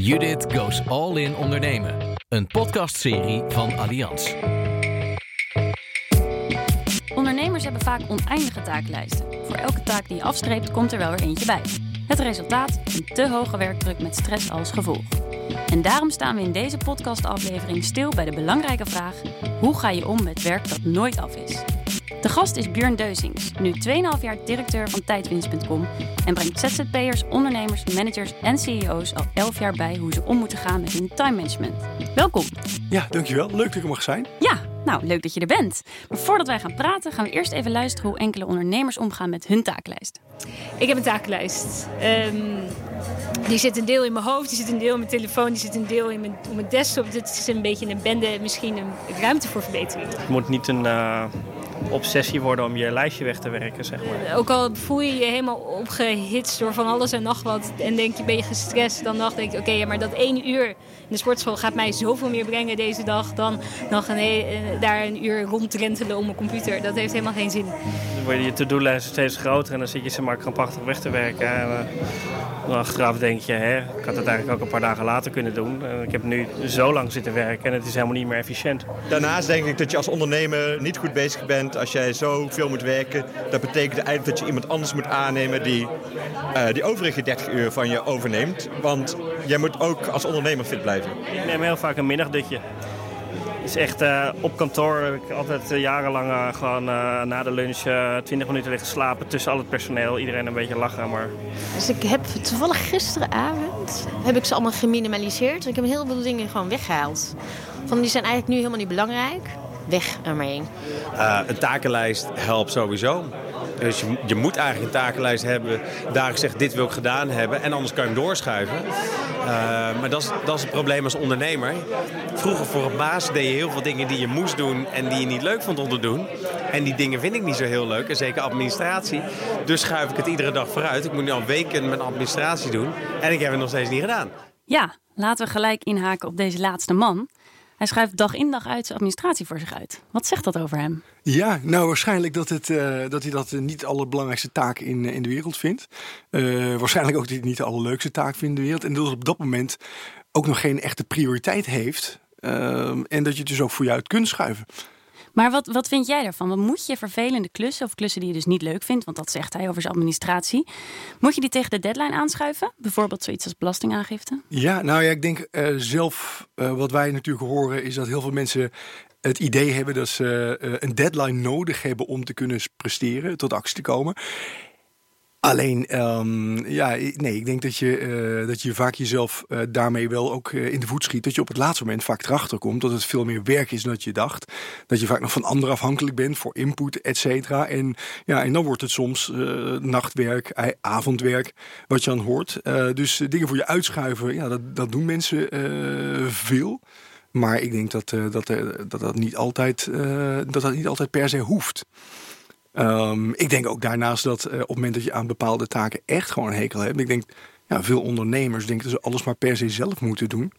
Judith Goes All In Ondernemen. Een podcastserie van Allianz. Ondernemers hebben vaak oneindige taaklijsten. Voor elke taak die je afstreept, komt er wel weer eentje bij. Het resultaat? Een te hoge werkdruk met stress als gevolg. En daarom staan we in deze podcastaflevering stil bij de belangrijke vraag: hoe ga je om met werk dat nooit af is? De gast is Björn Deusings, nu 2,5 jaar directeur van tijdwinst.com en brengt ZZP'ers, ondernemers, managers en CEO's al 11 jaar bij hoe ze om moeten gaan met hun time management. Welkom. Ja, dankjewel. Leuk dat ik er mag zijn. Ja, nou leuk dat je er bent. Maar voordat wij gaan praten, gaan we eerst even luisteren hoe enkele ondernemers omgaan met hun taaklijst. Ik heb een takenlijst. Ehm, die zit een deel in mijn hoofd, die zit een deel in mijn telefoon, die zit een deel in mijn, op mijn desktop. Dit is een beetje een bende, misschien een ruimte voor verbetering. Het moet niet een uh, obsessie worden om je lijstje weg te werken, zeg maar. Ook al voel je je helemaal opgehitst door van alles en nog wat en denk je ben je gestrest, dan dacht ik, oké, ja, maar dat één uur in de sportschool gaat mij zoveel meer brengen deze dag dan nog een, uh, daar een uur rondrentelen om mijn computer. Dat heeft helemaal geen zin. Dan word je to-do-lijst steeds groter en dan zit je ze maar krampachtig weg te werken. En, uh, achteraf denk je, hè, ik had het eigenlijk ook een paar dagen later kunnen doen. Uh, ik heb nu zo lang zitten werken en het is helemaal niet meer efficiënt. Daarnaast denk ik dat je als ondernemer niet goed bezig bent als jij zoveel moet werken. Dat betekent eigenlijk dat je iemand anders moet aannemen die die overige 30 uur van je overneemt. Want jij moet ook als ondernemer fit blijven. Ik neem heel vaak een middagdutje is echt uh, op kantoor heb ik altijd uh, jarenlang uh, gewoon na de lunch 20 minuten liggen slapen tussen al het personeel. Iedereen een beetje lachen, maar... Dus ik heb toevallig gisteravond heb ik ze allemaal geminimaliseerd. Ik heb heel veel dingen gewoon weggehaald. Van die zijn eigenlijk nu helemaal niet belangrijk. Weg ermee. een takenlijst helpt sowieso. Dus je, je, moet eigenlijk een takenlijst hebben. Daar gezegd, dit wil ik gedaan hebben. En anders kan je hem doorschuiven. Uh, maar dat is, dat is het probleem als ondernemer. Vroeger voor een baas deed je heel veel dingen die je moest doen en die je niet leuk vond om te doen. En die dingen vind ik niet zo heel leuk. En zeker administratie. Dus schuif ik het iedere dag vooruit. Ik moet nu al weken mijn administratie doen. En ik heb het nog steeds niet gedaan. Ja, laten we gelijk inhaken op deze laatste man. Hij schuift dag in dag uit zijn administratie voor zich uit. Wat zegt dat over hem? Ja, nou waarschijnlijk dat, het, uh, dat hij dat niet de allerbelangrijkste taak in, in de wereld vindt. Waarschijnlijk ook het niet de allerleukste taak vindt in de wereld. En dat het op dat moment ook nog geen echte prioriteit heeft. Uh, en dat je het dus ook voor je uit kunt schuiven. Maar wat, wat vind jij daarvan? Want moet je vervelende klussen of klussen die je dus niet leuk vindt, want dat zegt hij over zijn administratie, moet je die tegen de deadline aanschuiven? Bijvoorbeeld zoiets als belastingaangifte? Ja, nou ja, ik denk uh, zelf, uh, wat wij natuurlijk horen, is dat heel veel mensen het idee hebben dat ze uh, een deadline nodig hebben om te kunnen presteren, tot actie te komen. Alleen, um, ja, nee, ik denk dat je, uh, dat je vaak jezelf uh, daarmee wel ook uh, in de voet schiet. Dat je op het laatste moment vaak erachter komt dat het veel meer werk is dan je dacht. Dat je vaak nog van anderen afhankelijk bent voor input, et cetera. En, ja, en dan wordt het soms nachtwerk, avondwerk, wat je dan hoort. dus dingen voor je uitschuiven, ja, dat, dat doen mensen veel. Maar ik denk dat dat, dat, dat, niet altijd, dat dat niet altijd per se hoeft. Um, ik denk ook daarnaast dat uh, op het moment dat je aan bepaalde taken echt gewoon een hekel hebt. Ik denk, ja, veel ondernemers denken dat ze alles maar per se zelf moeten doen.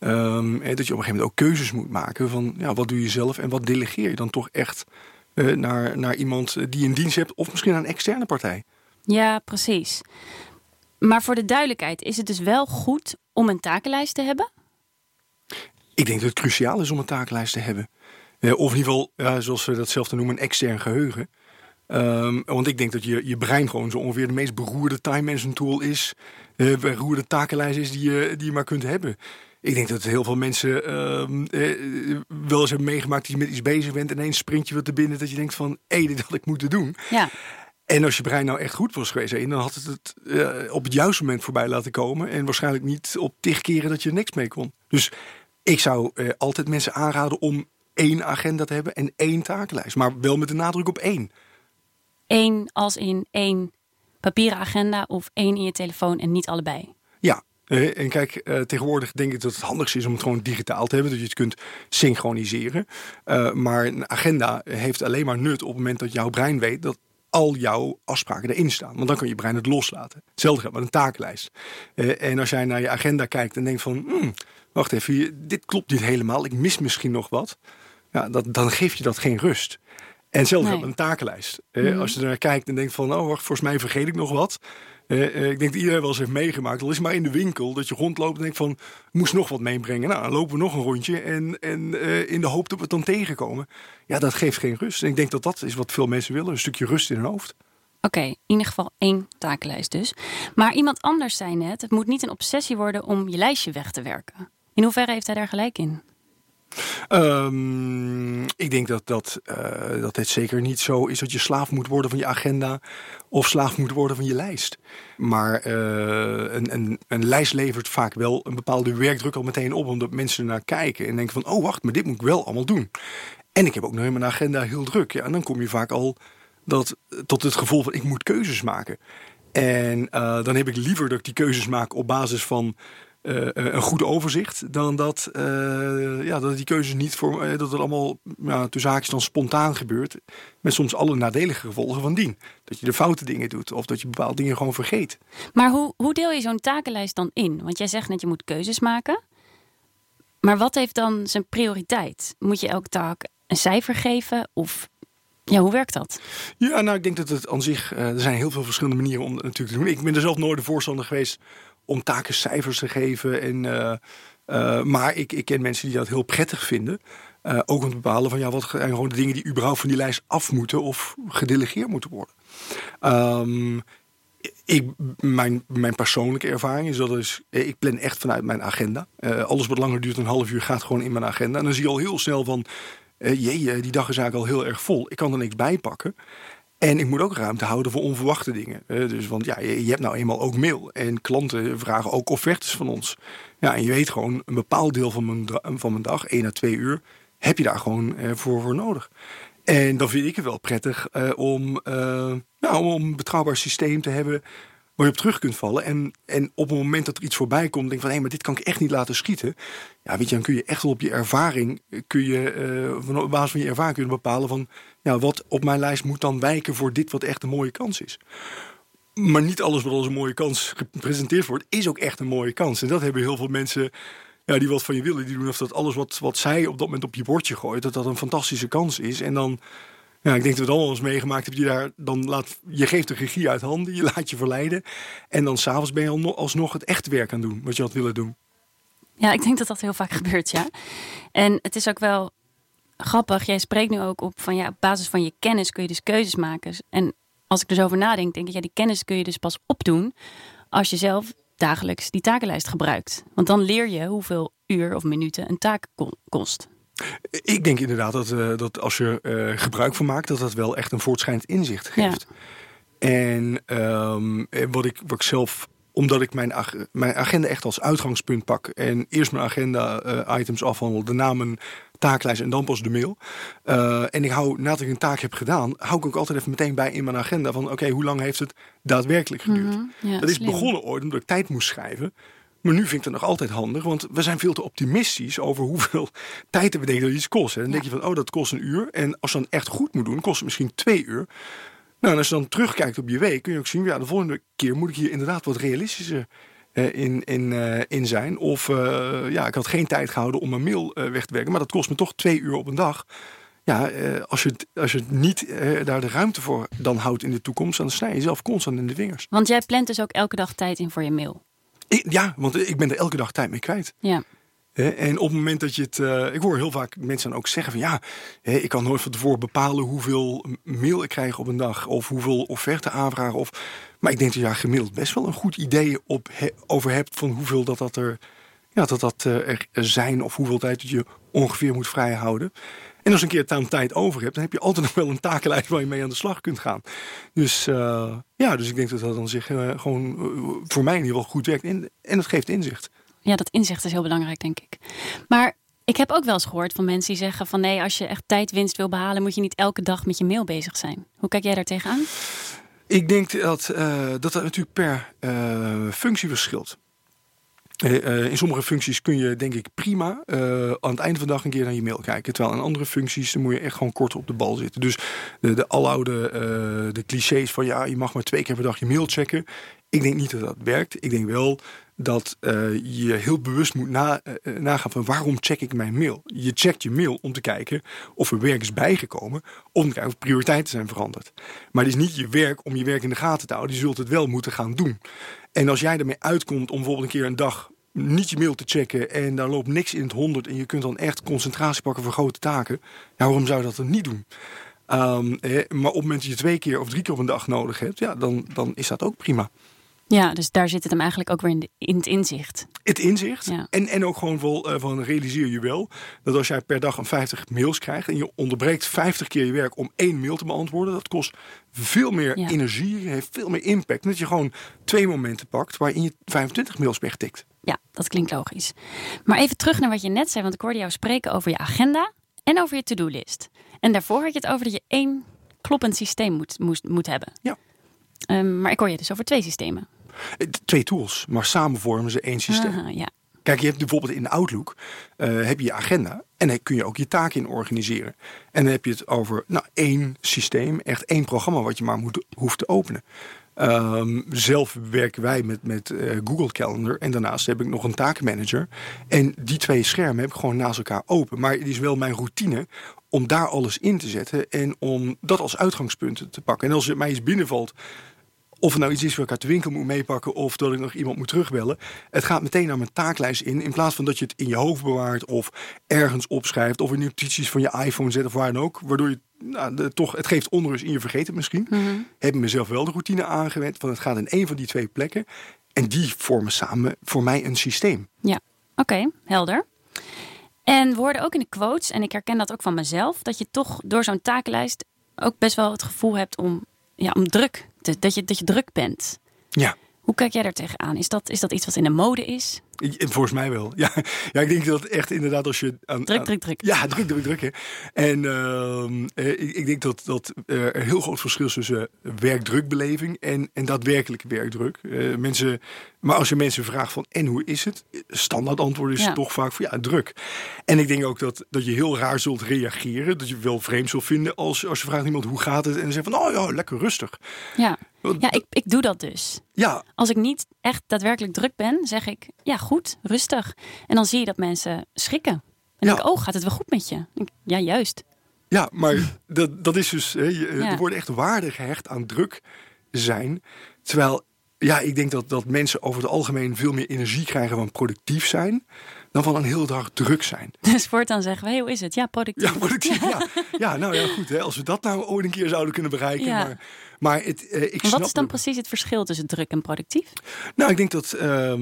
Um, en dat je op een gegeven moment ook keuzes moet maken van ja, wat doe je zelf en wat delegeer je dan toch echt uh, naar, naar iemand die je in dienst hebt of misschien aan een externe partij. Ja, precies. Maar voor de duidelijkheid, is het dus wel goed om een takenlijst te hebben? Ik denk dat het cruciaal is om een takenlijst te hebben. Uh, of in ieder geval, zoals we dat zelf te noemen, een extern geheugen. Um, want ik denk dat je, je brein gewoon zo ongeveer de meest beroerde time management tool is. Uh, beroerde takenlijst is die je, die je maar kunt hebben. Ik denk dat heel veel mensen uh, uh, wel eens hebben meegemaakt dat je met iets bezig bent en ineens sprint je wat er binnen dat je denkt van, hé, dit had ik moeten doen. Ja. En als je brein nou echt goed was geweest, dan had het het uh, op het juiste moment voorbij laten komen. En waarschijnlijk niet op tig keren dat je er niks mee kon. Dus ik zou altijd mensen aanraden om één agenda te hebben en één takenlijst. Maar wel met de nadruk op één. Eén als in één papieren agenda of één in je telefoon en niet allebei? Ja, uh, en kijk, uh, tegenwoordig denk ik dat het handigste is om het gewoon digitaal te hebben, dat je het kunt synchroniseren. Uh, maar een agenda heeft alleen maar nut op het moment dat jouw brein weet dat al jouw afspraken erin staan. Want dan kan je brein het loslaten. Hetzelfde geldt met een takenlijst. en als jij naar je agenda kijkt en denkt van, hmm, wacht even, dit klopt niet helemaal, ik mis misschien nog wat. Ja, dat, dan geef je dat geen rust. En zelfs nee. een takenlijst. Mm. Als je er naar kijkt en denkt van, oh wacht, volgens mij vergeet ik nog wat. Uh, ik denk dat iedereen wel eens heeft meegemaakt. Al is maar in de winkel dat je rondloopt en denkt van... moest nog wat meebrengen. Nou, dan lopen we nog een rondje. En, en in de hoop dat we het dan tegenkomen. Ja, dat geeft geen rust. En ik denk dat dat is wat veel mensen willen. Een stukje rust in hun hoofd. Oké, okay, in ieder geval één takenlijst dus. Maar iemand anders zei net... het moet niet een obsessie worden om je lijstje weg te werken. In hoeverre heeft hij daar gelijk in? Um, ik denk dat, dat, uh, dat het zeker niet zo is dat je slaaf moet worden van je agenda of slaaf moet worden van je lijst. Maar uh, een, een, een lijst levert vaak wel een bepaalde werkdruk al meteen op, omdat mensen naar kijken en denken van, oh wacht, maar dit moet ik wel allemaal doen. En ik heb ook nog in mijn agenda heel druk. Ja, en dan kom je vaak al dat, tot het gevoel van, ik moet keuzes maken. En uh, dan heb ik liever dat ik die keuzes maak op basis van uh, een goed overzicht dan dat, uh, ja, dat die keuzes niet voor uh, dat het allemaal ja, tussen haakjes dan spontaan gebeurt. Met soms alle nadelige gevolgen van dien. Dat je de foute dingen doet of dat je bepaalde dingen gewoon vergeet. Maar hoe, hoe deel je zo'n takenlijst dan in? Want jij zegt net je moet keuzes maken. Maar wat heeft dan zijn prioriteit? Moet je elke taak een cijfer geven? Of ja, hoe werkt dat? Ja, nou, ik denk dat het aan zich. er zijn heel veel verschillende manieren om het natuurlijk te doen. Ik ben er zelf nooit de voorstander geweest om taken cijfers te geven. En, uh, uh, maar ik, ik ken mensen die dat heel prettig vinden. Uh, ook om te bepalen van ja, wat zijn gewoon de dingen die überhaupt van die lijst af moeten of gedelegeerd moeten worden. Um, ik, mijn, mijn persoonlijke ervaring is dat is, ik plan echt vanuit mijn agenda. Alles wat langer duurt dan een half uur gaat gewoon in mijn agenda. En dan zie je al heel snel van, uh, jee, die dag is eigenlijk al heel erg vol. Ik kan er niks bij pakken. En ik moet ook ruimte houden voor onverwachte dingen. dus, want ja, je, hebt nou eenmaal ook mail. En klanten vragen ook offertes van ons. Ja, en je weet gewoon, een bepaald deel van mijn, van mijn dag, 1 à 2 uur, heb je daar gewoon eh, voor, voor nodig. En dan vind ik het wel prettig uh, om, nou, om een betrouwbaar systeem te hebben waar je op terug kunt vallen. En, en op het moment dat er iets voorbij komt, denk van hé, hey, maar dit kan ik echt niet laten schieten. Ja, weet je, dan kun je echt wel op je ervaring, kun je, op basis van je ervaring kunnen bepalen van ja, wat op mijn lijst moet dan wijken voor dit wat echt een mooie kans is. Maar niet alles wat als een mooie kans gepresenteerd wordt, is ook echt een mooie kans. En dat hebben heel veel mensen ja, die wat van je willen. Die doen of dat alles wat, wat zij op dat moment op je bordje gooit, dat dat een fantastische kans is. En dan, ja, ik denk dat we het allemaal eens meegemaakt hebben. Je, daar, dan laat, je geeft de regie uit handen, je laat je verleiden. En dan s'avonds ben je alsnog het echte werk aan doen, wat je had willen doen. Ja, ik denk dat dat heel vaak gebeurt, ja. En het is ook wel grappig. Jij spreekt nu ook op van ja, op basis van je kennis kun je dus keuzes maken. En als ik er zo over nadenk, denk ik, ja, die kennis kun je dus pas opdoen als je zelf dagelijks die takenlijst gebruikt. Want dan leer je hoeveel uur of minuten een taak kost. Ik denk inderdaad dat, uh, dat als je uh, gebruik van maakt, dat dat wel echt een voortschrijdend inzicht geeft. Ja. En um, wat, ik, wat ik zelf omdat ik mijn, ag mijn agenda echt als uitgangspunt pak. En eerst mijn agenda-items uh, afhandel, daarna mijn taaklijst en dan pas de mail. Uh, en ik hou, nadat ik een taak heb gedaan, hou ik ook altijd even meteen bij in mijn agenda van oké, hoe lang heeft het daadwerkelijk geduurd? Mm -hmm, ja, dat is slim. begonnen ooit omdat ik tijd moest schrijven. Maar nu vind ik het nog altijd handig, want we zijn veel te optimistisch over hoeveel tijd we denken dat iets kost. En dan denk je van, oh, dat kost een uur. En als je dan echt goed moet doen, kost het misschien twee uur. Nou, en als je dan terugkijkt op je week, kun je ook zien, ja, de volgende keer moet ik hier inderdaad wat realistischer in, in, uh, in zijn. Of uh, ja, ik had geen tijd gehouden om mijn mail weg te werken, maar dat kost me toch twee uur op een dag. Ja, als, je, als je niet daar de ruimte voor dan houdt in de toekomst, dan snij je jezelf constant in de vingers. Want jij plant dus ook elke dag tijd in voor je mail? Ik, ja, want ik ben er elke dag tijd mee kwijt. Ja. En op het moment dat je het. Uh, ik hoor heel vaak mensen dan ook zeggen van ja, ik kan nooit van tevoren bepalen hoeveel mail ik krijg op een dag. Of hoeveel offerte aanvragen. Of, maar ik denk dat je daar gemiddeld best wel een goed idee op over hebt van hoeveel dat, dat er, ja, dat, dat uh, er zijn. Of hoeveel tijd dat je ongeveer moet vrijhouden. En als je een keer tijd over hebt, dan heb je altijd nog wel een takenlijst waar je mee aan de slag kunt gaan. Dus uh, ja, dus ik denk dat dat dan zich gewoon voor mij in ieder geval goed werkt. En, en het geeft inzicht ja, dat inzicht is heel belangrijk, denk ik. Maar ik heb ook wel eens gehoord van mensen die zeggen van nee, als je echt tijdwinst wil behalen, moet je niet elke dag met je mail bezig zijn. Hoe kijk jij daar tegenaan? Ik denk dat uh, dat, natuurlijk per uh, functie verschilt. Uh, in sommige functies kun je denk ik prima aan het eind van de dag een keer naar je mail kijken. Terwijl in andere functies moet je echt gewoon kort op de bal zitten. Dus de, de aloude de clichés van ja, je mag maar twee keer per dag je mail checken Ik denk niet dat dat werkt. Ik denk wel dat uh, je heel bewust moet uh, nagaan van waarom check ik mijn mail. Je checkt je mail om te kijken of er werk is bijgekomen, om te of prioriteiten zijn veranderd. Maar het is niet je werk om je werk in de gaten te houden. Je zult het wel moeten gaan doen. En als jij ermee uitkomt om bijvoorbeeld een keer een dag niet je mail te checken en daar loopt niks in het honderd en je kunt dan echt concentratie pakken voor grote taken, ja, waarom zou je dat dan niet doen? Um, eh, maar op het moment dat je twee keer of drie keer op een dag nodig hebt, ja, dan, dan is dat ook prima. Ja, dus daar zit het hem eigenlijk ook weer in, de, in het inzicht. Het inzicht. Ja. En, en ook gewoon vol, uh, van realiseer je wel dat als jij per dag een 50 mails krijgt en je onderbreekt 50 keer je werk om één mail te beantwoorden, dat kost veel meer ja. energie, heeft veel meer impact. Dat je gewoon twee momenten pakt waarin je 25 mails per getikt. Ja, dat klinkt logisch. Maar even terug naar wat je net zei, want ik hoorde jou spreken over je agenda en over je to-do-list. En daarvoor had je het over dat je één kloppend systeem moet, moest, moet hebben. Ja. Um, maar ik hoor je dus over twee systemen. Twee tools, maar samen vormen ze één systeem. Aha, ja. Kijk, je hebt bijvoorbeeld in Outlook uh, heb je je agenda en dan kun je ook je taken in organiseren. En dan heb je het over nou, één systeem, echt één programma wat je maar moet, hoeft te openen. Um, zelf werken wij met, met uh, Google Calendar en daarnaast heb ik nog een takenmanager. En die twee schermen heb ik gewoon naast elkaar open. Maar het is wel mijn routine om daar alles in te zetten en om dat als uitgangspunt te pakken. En als het mij iets binnenvalt of het nou iets is wat ik uit de winkel moet meepakken of dat ik nog iemand moet terugbellen. Het gaat meteen naar mijn taaklijst in. In plaats van dat je het in je hoofd bewaart of ergens opschrijft of in notities van je iPhone zet of waar dan ook. Waardoor je nou, de, toch, het geeft onrust in je vergeten misschien. Mm -hmm. Heb ik mezelf wel de routine aangewend van het gaat in één van die twee plekken. En die vormen samen voor mij een systeem. Ja, oké, okay, helder. En we hoorden ook in de quotes, en ik herken dat ook van mezelf, dat je toch door zo'n takenlijst ook best wel het gevoel hebt om, ja, om druk dat je, dat je druk bent. Ja. Hoe kijk jij daar tegenaan? Is dat, is dat iets wat in de mode is? Volgens mij wel. Ja, ja ik denk dat echt inderdaad als je... Aan, druk, druk, druk. Ja, druk, druk, druk. Hè. En uh, ik, ik, denk dat, dat er een heel groot verschil is tussen werkdrukbeleving en, en daadwerkelijke werkdruk. Uh, mensen, maar als je mensen vraagt van en hoe is het? Standaard antwoord is ja. toch vaak van ja, druk. En ik denk ook dat, dat je heel raar zult reageren. Dat je wel vreemd zult vinden als, als je vraagt iemand hoe gaat het? En dan zegt van oh ja, lekker rustig. Ja. Ja, ik, ik doe dat dus. Ja. Als ik niet echt daadwerkelijk druk ben, zeg ik ja, goed, rustig. En dan zie je dat mensen schrikken. En ja. denk ik, oh, gaat het wel goed met je? Ja, juist. Ja, maar dat, dat is dus, hè, je, ja. er wordt echt waarde gehecht aan druk zijn. Terwijl, ja, ik denk dat, dat mensen over het algemeen veel meer energie krijgen van productief zijn dan van een heel dag druk zijn. Dus voortaan zeggen we, hoe is het? Ja, productief. Ja, productief, ja. ja. nou ja, goed. Hè, als we dat nou ooit een keer zouden kunnen bereiken. Ja. Maar, maar het, eh, ik en wat is dan precies het verschil tussen druk en productief? Nou, ik denk dat uh,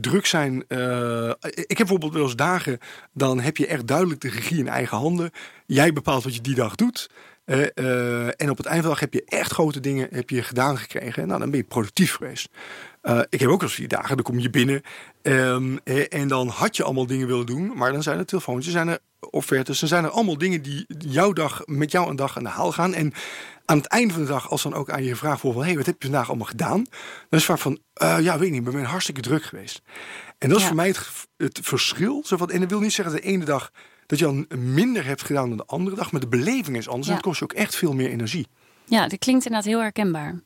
druk zijn... Uh, ik heb bijvoorbeeld wel eens dagen, dan heb je echt duidelijk de regie in eigen handen. Jij bepaalt wat je die dag doet. Uh, uh, en op het einde van de dag heb je echt grote dingen heb je gedaan gekregen. Nou, dan ben je productief geweest. Uh, ik heb ook wel eens die dagen, dan kom je binnen um, en dan had je allemaal dingen willen doen, maar dan zijn er telefoontjes, zijn er offertes, dan zijn er allemaal dingen die jouw dag met jou een dag aan de haal gaan. En aan het einde van de dag, als dan ook aan je gevraagd wordt van, hé, hey, wat heb je vandaag allemaal gedaan? Dan is vaak van, uh, ja, weet ik niet, ik ben hartstikke druk geweest. En dat is Ja. voor mij het, het verschil. Zo van, en dat wil niet zeggen dat de ene dag dat je dan minder hebt gedaan dan de andere dag, maar de beleving is anders. Ja. En het kost je ook echt veel meer energie. Ja, dat klinkt inderdaad heel herkenbaar.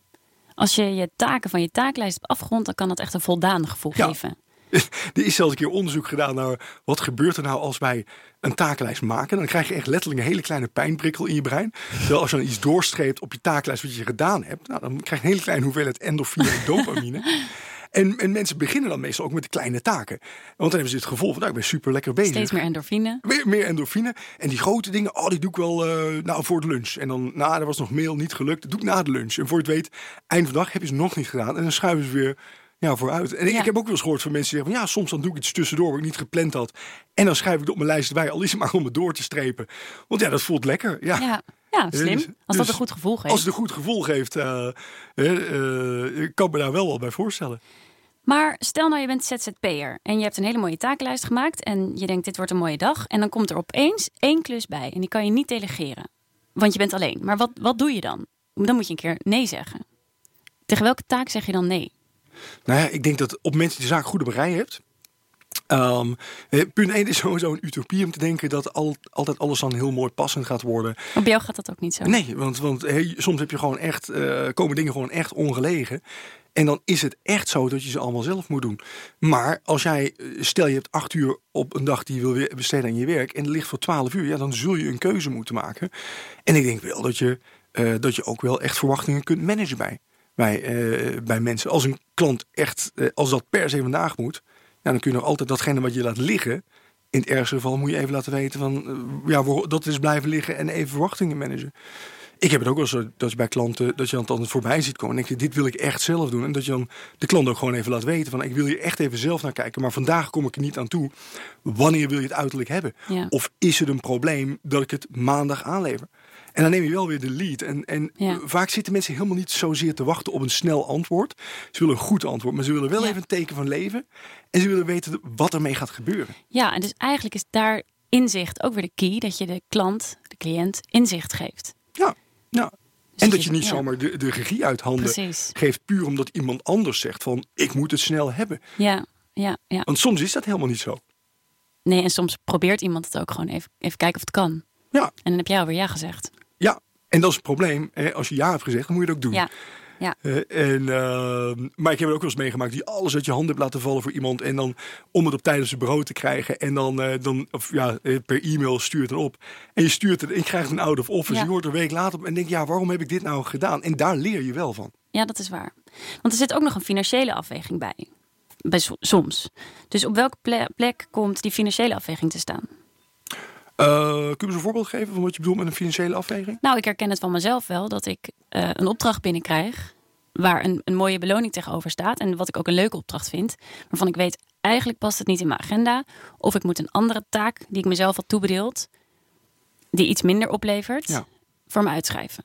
Als je je taken van je taaklijst hebt afgerond, dan kan dat echt een voldaan gevoel Ja. geven. Er is zelfs een keer onderzoek gedaan naar wat gebeurt er nou als wij een takenlijst maken. Dan krijg je echt letterlijk een hele kleine pijnprikkel in je brein. Terwijl als je dan iets doorstreept op je taaklijst wat je gedaan hebt, nou, dan krijg je een hele kleine hoeveelheid endorfine en dopamine. En, en mensen beginnen dan meestal ook met de kleine taken. Want dan hebben ze het gevoel van, nou, ik ben super lekker bezig. Steeds meer endorfine. Meer, meer endorfine. En die grote dingen, oh, die doe ik wel eh, nou, voor de lunch. En dan, nou, er was nog mail niet gelukt. Dat doe ik na de lunch. En voor je het weet, eind van de dag heb je ze nog niet gedaan. En dan schuiven ze weer ja, vooruit. En Ja. ik heb ook wel eens gehoord van mensen die zeggen van, ja, soms dan doe ik iets tussendoor wat ik niet gepland had. En dan schrijf ik het op mijn lijst bij, al is het maar om het door te strepen. Want ja, dat voelt lekker. Ja. Ja, ja slim. Dus- Als dat dus een goed gevoel geeft. Als het een goed gevoel geeft, eh, eh, eh, ik kan me daar wel wat bij voorstellen. Maar stel nou je bent ZZP'er en je hebt een hele mooie takenlijst gemaakt en je denkt dit wordt een mooie dag en dan komt er opeens één klus bij en die kan je niet delegeren. Want je bent alleen. Maar wat, wat doe je dan? Dan moet je een keer nee zeggen. Tegen welke taak zeg je dan nee? Nou ja, ik denk dat op je de zaak goed op rij hebt. ehm, eh, punt 1 is sowieso een utopie om te denken dat al, altijd alles dan heel mooi passend gaat worden. Bij jou gaat dat ook niet zo. Nee, want, want hey, soms heb je gewoon echt, eh, komen dingen gewoon echt ongelegen. En dan is het echt zo dat je ze allemaal zelf moet doen. Maar als jij, eh, stel je hebt acht uur op een dag die je wil besteden aan je werk. en het ligt voor twaalf uur, ja, dan zul je een keuze moeten maken. En ik denk wel dat je, dat je ook wel echt verwachtingen kunt managen bij, bij, eh, bij mensen. Als een klant echt, eh, als dat per se vandaag moet, ja, dan kun je nog altijd datgene wat je laat liggen. In het ergste geval moet je even laten weten van, eh, ja, dat is blijven liggen en even verwachtingen managen. Ik heb het ook wel zo dat je bij klanten dat je dan altijd voorbij ziet komen. En denk je, dit wil ik echt zelf doen. En dat je dan de klant ook gewoon even laat weten van ik wil hier echt even zelf naar kijken. Maar vandaag kom ik er niet aan toe. Wanneer wil je het uiterlijk hebben? Ja. Of is het een probleem dat ik het maandag aanlever? En dan neem je wel weer de lead. En, en Ja. vaak zitten mensen helemaal niet zozeer te wachten op een snel antwoord. Ze willen een goed antwoord, maar ze willen wel Ja. even een teken van leven. En ze willen weten wat ermee gaat gebeuren. Ja, en dus eigenlijk is daar inzicht ook weer de key. Dat je de klant, de cliënt, inzicht geeft. Ja, ja. Dus En dat je niet ja, zomaar de, de regie uit handen Precies. geeft puur omdat iemand anders zegt van ik moet het snel hebben. Ja, ja, ja. Want soms is dat helemaal niet zo. Nee, en soms probeert iemand het ook gewoon even, even kijken of het kan. Ja, En dan heb jij alweer ja gezegd. Ja. En dat is het probleem. Hè? Als je ja hebt gezegd, dan moet je het ook doen. Ja, ja. Eh, en, eh, maar ik heb er ook wel eens meegemaakt die alles uit je hand hebt laten vallen voor iemand. En dan om het op tijd op zijn bureau te krijgen. En dan, eh, dan of, ja, eh, per e-mail stuurt het op. En je stuurt het en je krijgt een out of office. Ja. Je hoort er een week later op en denk ja, waarom heb ik dit nou gedaan? En daar leer je wel van. Ja, dat is waar. Want er zit ook nog een financiële afweging bij. bij so- soms. Dus op welke ple- plek komt die financiële afweging te staan? Eh, kun je eens een voorbeeld geven van wat je bedoelt met een financiële afweging? Nou, ik herken het van mezelf wel dat ik eh, een opdracht binnenkrijg waar een, een mooie beloning tegenover staat en wat ik ook een leuke opdracht vind, waarvan ik weet eigenlijk past het niet in mijn agenda of ik moet een andere taak die ik mezelf had toebedeeld, die iets minder oplevert, Ja. voor me uitschrijven.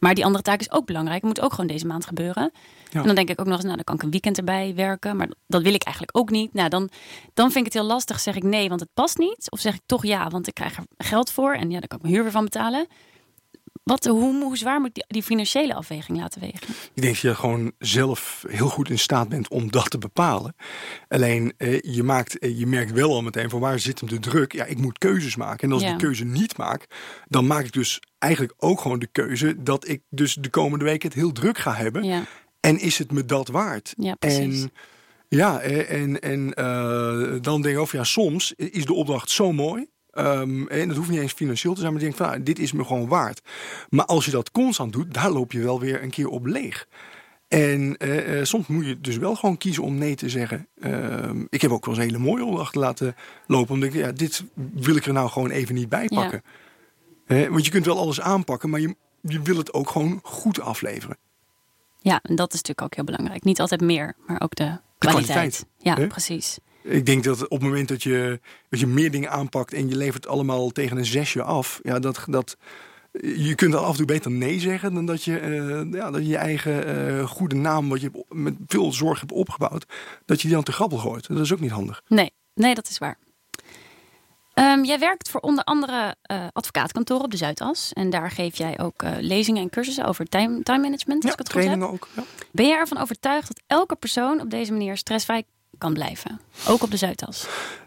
Maar die andere taak is ook belangrijk, moet ook gewoon deze maand gebeuren. Ja. En dan denk ik ook nog eens, nou dan kan ik een weekend erbij werken, maar dat wil ik eigenlijk ook niet. Nou, dan, dan vind ik het heel lastig, zeg ik nee, want het past niet. Of zeg ik toch ja, want ik krijg er geld voor en ja, daar kan ik mijn huur weer van betalen. Wat, hoe, hoe zwaar moet die, die financiële afweging laten wegen? Ik denk dat je gewoon zelf heel goed in staat bent om dat te bepalen. Alleen eh, je, maakt, eh, je merkt wel al meteen van waar zit hem de druk. Ja, ik moet keuzes maken. En als ik die keuze niet maak, dan maak ik dus eigenlijk ook gewoon de keuze dat ik dus de komende week het heel druk ga hebben. Ja, En is het me dat waard? Ja, precies. En ja, eh, en, en eh, dan denk ik over ja, soms is de opdracht zo mooi. Ehm, en dat hoeft niet eens financieel te zijn, maar je denkt van nou, dit is me gewoon waard. Maar als je dat constant doet, daar loop je wel weer een keer op leeg. En eh, eh, soms moet je dus wel gewoon kiezen om nee te zeggen. Ehm, ik heb ook wel eens hele mooie opdrachten laten lopen. Omdat ik, ja, dit wil ik er nou gewoon even niet bij pakken. Want je kunt wel alles aanpakken, maar je, je wil het ook gewoon goed afleveren. ja, en dat is natuurlijk ook heel belangrijk. Niet altijd meer, maar ook de kwaliteit. kwaliteit, ja, precies. Ik denk dat op het moment dat je, dat je meer dingen aanpakt en je levert allemaal tegen een zesje af, ja, dat, dat, je kunt dan af en toe beter nee zeggen dan dat je eh, ja, dat je, je eigen eh, goede naam, wat je met veel zorg hebt opgebouwd, dat je die dan te grabbel gooit. Dat is ook niet handig. Nee, nee, dat is waar. Ehm, jij werkt voor onder andere eh advocaatkantoren op de Zuidas. En daar geef jij ook lezingen en cursussen over time, time management. Als Ja, ik het goed heb. trainingen ook. Ja. Ben je ervan overtuigd dat elke persoon op deze manier stressvrij kan blijven? Ook op de Zuidas?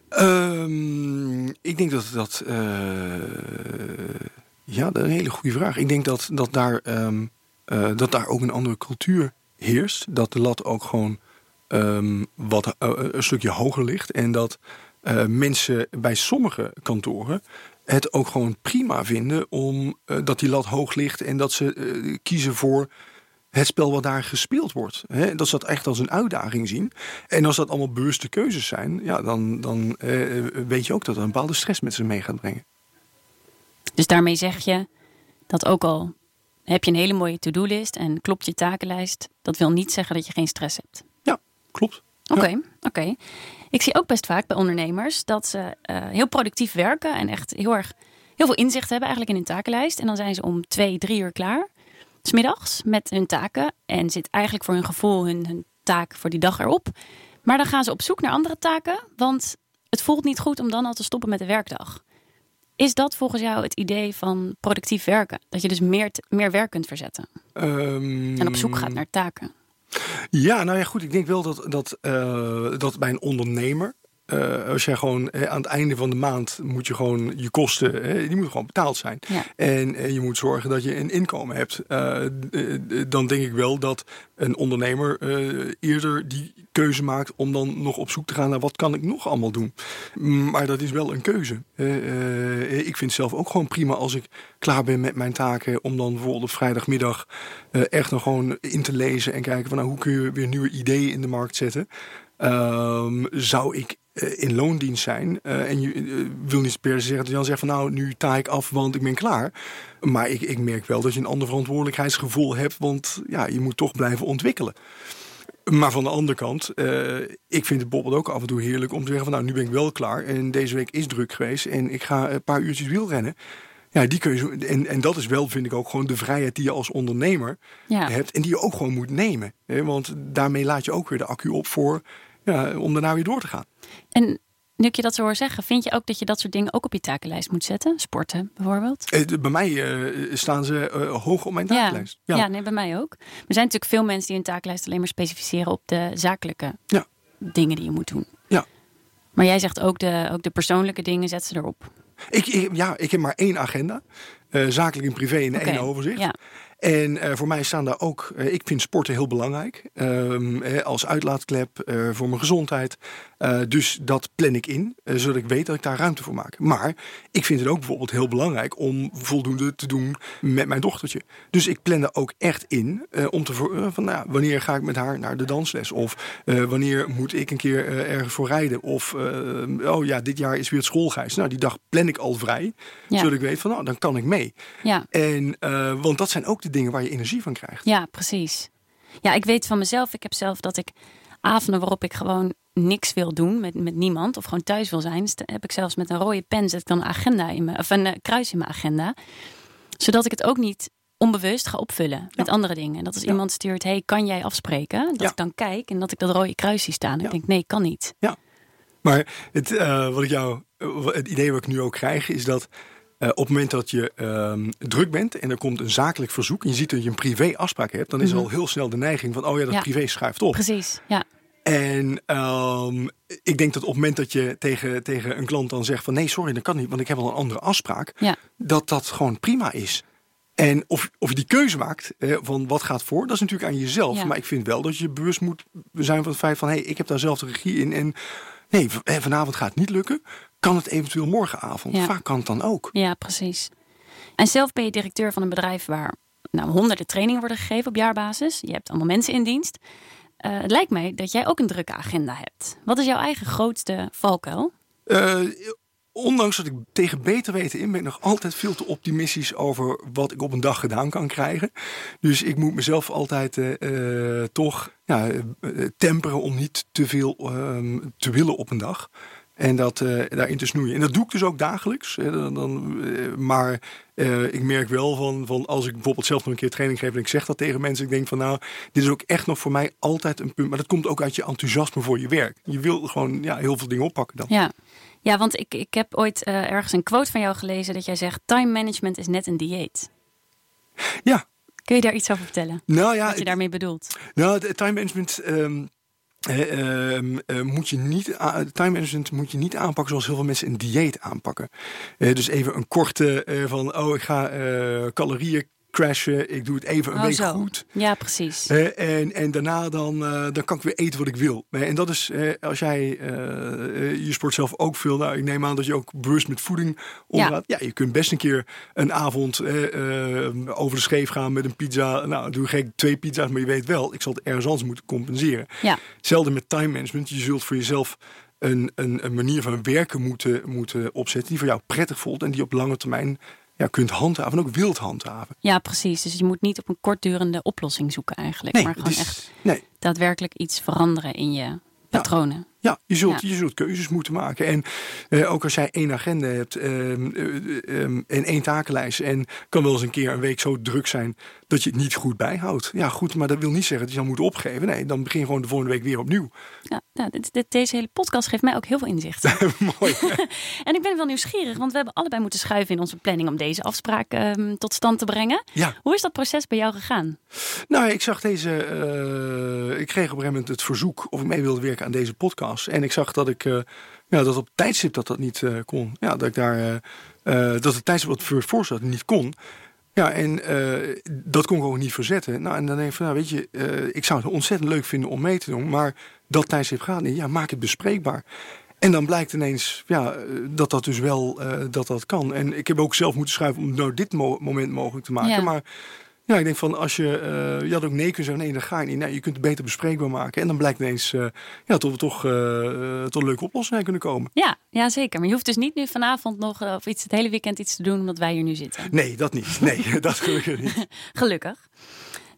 Ehm, ik denk dat dat. eh, ja, dat is een hele goede vraag. Ik denk dat, dat, daar, ehm, eh, dat daar ook een andere cultuur heerst. Dat de lat ook gewoon ehm, wat eh, een stukje hoger ligt. En dat mensen bij sommige kantoren het ook gewoon prima vinden om dat die lat hoog ligt en dat ze kiezen voor het spel wat daar gespeeld wordt. Hè? Dat ze dat echt als een uitdaging zien. En als dat allemaal bewuste keuzes zijn, ja, dan, dan eh, weet je ook dat er een bepaalde stress met zich mee gaat brengen. Dus daarmee zeg je dat ook al heb je een hele mooie to-do-list en klopt je takenlijst, dat wil niet zeggen dat je geen stress hebt. Ja, klopt. Oké, oké. Ik zie ook best vaak bij ondernemers dat ze eh, heel productief werken en echt heel erg heel veel inzicht hebben eigenlijk in hun takenlijst. En dan zijn ze om twee, drie uur klaar, smiddags, met hun taken. En zit eigenlijk voor hun gevoel hun, hun taak voor die dag erop. Maar dan gaan ze op zoek naar andere taken, want het voelt niet goed om dan al te stoppen met de werkdag. Is dat volgens jou het idee van productief werken? Dat je dus meer, meer werk kunt verzetten Ehm, en op zoek gaat naar taken? Ja, nou ja, goed. Ik denk wel dat, dat, eh, dat bij een ondernemer eh, als jij gewoon eh, aan het einde van de maand moet je gewoon je kosten, eh, die moeten gewoon betaald zijn. Ja. En je moet zorgen dat je een inkomen hebt. Dan denk ik wel dat een ondernemer eerder die keuze maakt om dan nog op zoek te gaan naar wat kan ik nog allemaal doen. Mm, Maar dat is wel een keuze. Ik vind het zelf ook gewoon prima als ik klaar ben met mijn taken om dan bijvoorbeeld op vrijdagmiddag echt nog gewoon in te lezen en kijken van nou, hoe kun je weer nieuwe ideeën in de markt zetten. Ehm, zou ik eh, in loondienst zijn eh, en je eh, wil niet per se zeggen dat Jan zegt van nou nu taai ik af want ik ben klaar. Maar ik, ik merk wel dat je een ander verantwoordelijkheidsgevoel hebt, want ja, je moet toch blijven ontwikkelen. Maar van de andere kant, ik vind het bijvoorbeeld ook af en toe heerlijk om te zeggen van nou nu ben ik wel klaar en deze week is druk geweest en ik ga een paar uurtjes wielrennen. Ja, die kun je zo, en, en dat is wel, vind ik ook gewoon de vrijheid die je als ondernemer Ja. hebt en die je ook gewoon moet nemen. Hè? Want daarmee laat je ook weer de accu op voor ja, om daarna weer door te gaan. En nu ik je dat zo hoor zeggen, vind je ook dat je dat soort dingen ook op je takenlijst moet zetten? Sporten bijvoorbeeld? Eh, bij mij eh, staan ze eh, hoog op mijn taaklijst. Ja. nee, bij mij ook. Er zijn natuurlijk veel mensen die hun takenlijst alleen maar specificeren op de zakelijke Ja. dingen die je moet doen. Ja. Maar jij zegt ook de, ook de persoonlijke dingen, zet ze erop. Ik, ik- ja, ik heb maar één agenda. eh, zakelijk en privé in één overzicht. Ja. En eh, voor mij staan daar ook, eh, ik vind sporten heel belangrijk. Ehm, eh, als uitlaatklep voor mijn gezondheid. Eh, dus dat plan ik in, eh, zodat ik weet dat ik daar ruimte voor maak. Maar ik vind het ook bijvoorbeeld heel belangrijk om voldoende te doen met mijn dochtertje. Dus ik plan er ook echt in eh, om te voor, van nou, wanneer ga ik met haar naar de dansles? Of wanneer moet ik een keer ergens voor rijden? Of oh ja, dit jaar is weer het schoolreis. Nou, die dag plan ik al vrij, Ja. zodat ik weet van nou, dan kan ik mee. Ja. En, want dat zijn ook de dingen waar je energie van krijgt. Ja, precies. Ja, ik weet van mezelf. Ik heb zelf dat ik avonden waarop ik gewoon niks wil doen met, met niemand of gewoon thuis wil zijn, heb ik zelfs met een rode pen zet ik dan een agenda in mijn of een eh, kruis in mijn agenda, zodat ik het ook niet onbewust ga opvullen met andere dingen. En dat als Ja. iemand stuurt, hey, kan jij afspreken? Dat Ja. ik dan kijk en dat ik dat rode kruis zie staan. En Ja. ik denk, nee, kan niet. Maar het, eh, wat ik jou, eh, het idee wat ik nu ook krijg, is dat op het moment dat je ehm, druk bent en er komt een zakelijk verzoek en je ziet dat je een privé afspraak hebt, dan is er Mhm. al heel snel de neiging van, oh ja, dat Ja. privé schuift op. Precies, ja. En ehm, ik denk dat op het moment dat je tegen, tegen een klant dan zegt van, nee, sorry, dat kan niet, want ik heb al een andere afspraak, Ja. dat dat gewoon prima is. En of, of je die keuze maakt eh, van wat gaat voor, dat is natuurlijk aan jezelf. Ja. Maar ik vind wel dat je bewust moet zijn van het feit van... hé, hey, ik heb daar zelf de regie in en nee, vanavond gaat het niet lukken. Kan het eventueel morgenavond? Ja. Vaak kan het dan ook. Ja, precies. En zelf ben je directeur van een bedrijf waar nou, honderden trainingen worden gegeven op jaarbasis. Je hebt allemaal mensen in dienst. Eh, het lijkt mij dat jij ook een drukke agenda hebt. Wat is jouw eigen grootste valkuil? Eh, ondanks dat ik tegen beter weten in ben ik nog altijd veel te optimistisch over wat ik op een dag gedaan kan krijgen. Dus ik moet mezelf altijd eh, toch ja, temperen om niet te veel ehm, te willen op een dag. En dat eh, daarin te snoeien. En dat doe ik dus ook dagelijks. hè, dan, dan, eh, maar eh, ik merk wel van, van als ik bijvoorbeeld zelf nog een keer training geef en ik zeg dat tegen mensen. Ik denk van nou, dit is ook echt nog voor mij altijd een punt. Maar dat komt ook uit je enthousiasme voor je werk. Je wil gewoon ja, heel veel dingen oppakken dan. Ja, ja want ik, ik heb ooit ergens een quote van jou gelezen dat jij zegt: time management is net een dieet. Ja, Kun je daar iets over vertellen? nou ja, Wat je daarmee bedoelt? Nou, time management ehm, eh, moet je niet time management moet je niet aanpakken zoals heel veel mensen een dieet aanpakken. Dus even een korte eh, van oh ik ga eh, calorieën crashen, ik doe het even een Oh, week zo. goed. Ja, precies. En, en daarna dan, eh, dan kan ik weer eten wat ik wil. En dat is, als jij, eh, eh, je sport zelf ook veel. Nou, ik neem aan dat je ook bewust met voeding omgaat. Ja. je kunt best een keer een avond over de scheef gaan met een pizza. Nou, doe gek twee pizza's, maar je weet wel, ik zal het ergens anders moeten compenseren. Ja. Hetzelfde met time management. Je zult voor jezelf een, een, een manier van werken moeten, moeten opzetten die voor jou prettig voelt en die op lange termijn ja, kunt handhaven en ook wilt handhaven. Ja, precies. Dus je moet niet op een kortdurende oplossing zoeken eigenlijk. Nee, maar gewoon is- echt nee, daadwerkelijk iets veranderen in je patronen. Ja, je zult, Ja. je zult keuzes moeten maken. En eh, ook als jij één agenda hebt ehm, eh, ehm, en één takenlijst. En kan wel eens een keer een week zo druk zijn dat je het niet goed bijhoudt. Ja, goed, maar dat wil niet zeggen dat je dan moet opgeven. Nee, dan begin je gewoon de volgende week weer opnieuw. Ja, nou, dit, dit- deze hele podcast geeft mij ook heel veel inzicht. Mooi. en ik ben wel nieuwsgierig, want we hebben allebei moeten schuiven in onze planning om deze afspraak ehm, tot stand te brengen. Ja, Hoe is dat proces bij jou gegaan? nou, ik zag deze. eh, ik kreeg op een gegeven moment het verzoek of ik mee wilde werken aan deze podcast. Was. En ik zag dat ik uh, ja, dat op tijdstip dat dat niet uh, kon. Ja, dat ik daar dat het tijdstip wat voor zat niet kon. Ja, en dat kon ik ook niet verzetten. Nou, en dan denk ik van, nou, weet je, ik zou het ontzettend leuk vinden om mee te doen, maar dat tijdstip gaat niet. Ja, maak het bespreekbaar. En dan blijkt ineens ja, dat dat dus wel dat dat kan. En ik heb ook zelf moeten schrijven om nou dit moment mogelijk te maken. Maar ja, ik denk van als je, uh, je had ook nee kunnen zeggen, nee, dat ga ik niet. Nee, je kunt het beter bespreekbaar maken. En dan blijkt ineens uh, ja, tot we toch uh, tot leuke oplossingen kunnen komen. Ja, ja, zeker. Maar je hoeft dus niet nu vanavond nog of iets het hele weekend iets te doen omdat wij hier nu zitten. Nee, dat niet. Nee, dat gelukkig niet. gelukkig.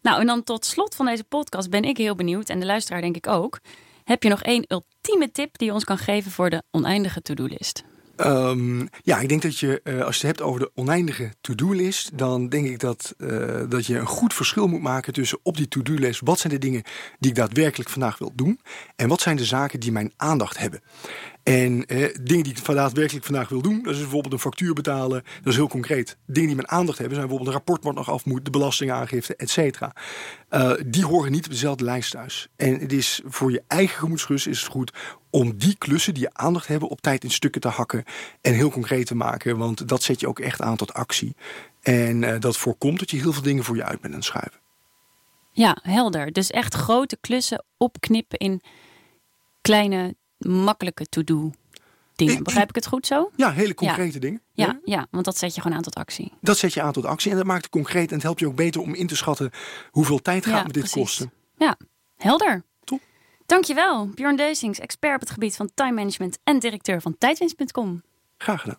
Nou, en dan tot slot van deze podcast ben ik heel benieuwd en de luisteraar denk ik ook. Heb je nog één ultieme tip die je ons kan geven voor de oneindige to-do-list? Um, ja, ik denk dat je, uh, als je het hebt over de oneindige to-do-list, dan denk ik dat, uh, dat je een goed verschil moet maken tussen op die to-do-list, wat zijn de dingen die ik daadwerkelijk vandaag wil doen en wat zijn de zaken die mijn aandacht hebben. En eh, dingen die ik daadwerkelijk vandaag wil doen, dat is bijvoorbeeld een factuur betalen. Dat is heel concreet. Dingen die mijn aandacht hebben zijn bijvoorbeeld een rapport wat nog af moet, de belastingaangifte, et cetera. Uh, die horen niet op dezelfde lijst thuis. En het is voor je eigen gemoedsrust is het goed om die klussen die je aandacht hebben op tijd in stukken te hakken en heel concreet te maken. Want dat zet je ook echt aan tot actie. En uh, dat voorkomt dat je heel veel dingen voor je uit bent aan het schuiven. Ja, helder. Dus echt grote klussen opknippen in kleine makkelijke to-do dingen. Begrijp ik het goed zo? Ja, hele concrete dingen. Ja, ja, want dat zet je gewoon aan tot actie. Dat zet je aan tot actie en dat maakt het concreet en het helpt je ook beter om in te schatten hoeveel tijd gaat ja, dit kosten. Ja, helder. Top. Dankjewel, Bjorn Deusings, expert op het gebied van time management en directeur van tijdwinst.com. Graag gedaan.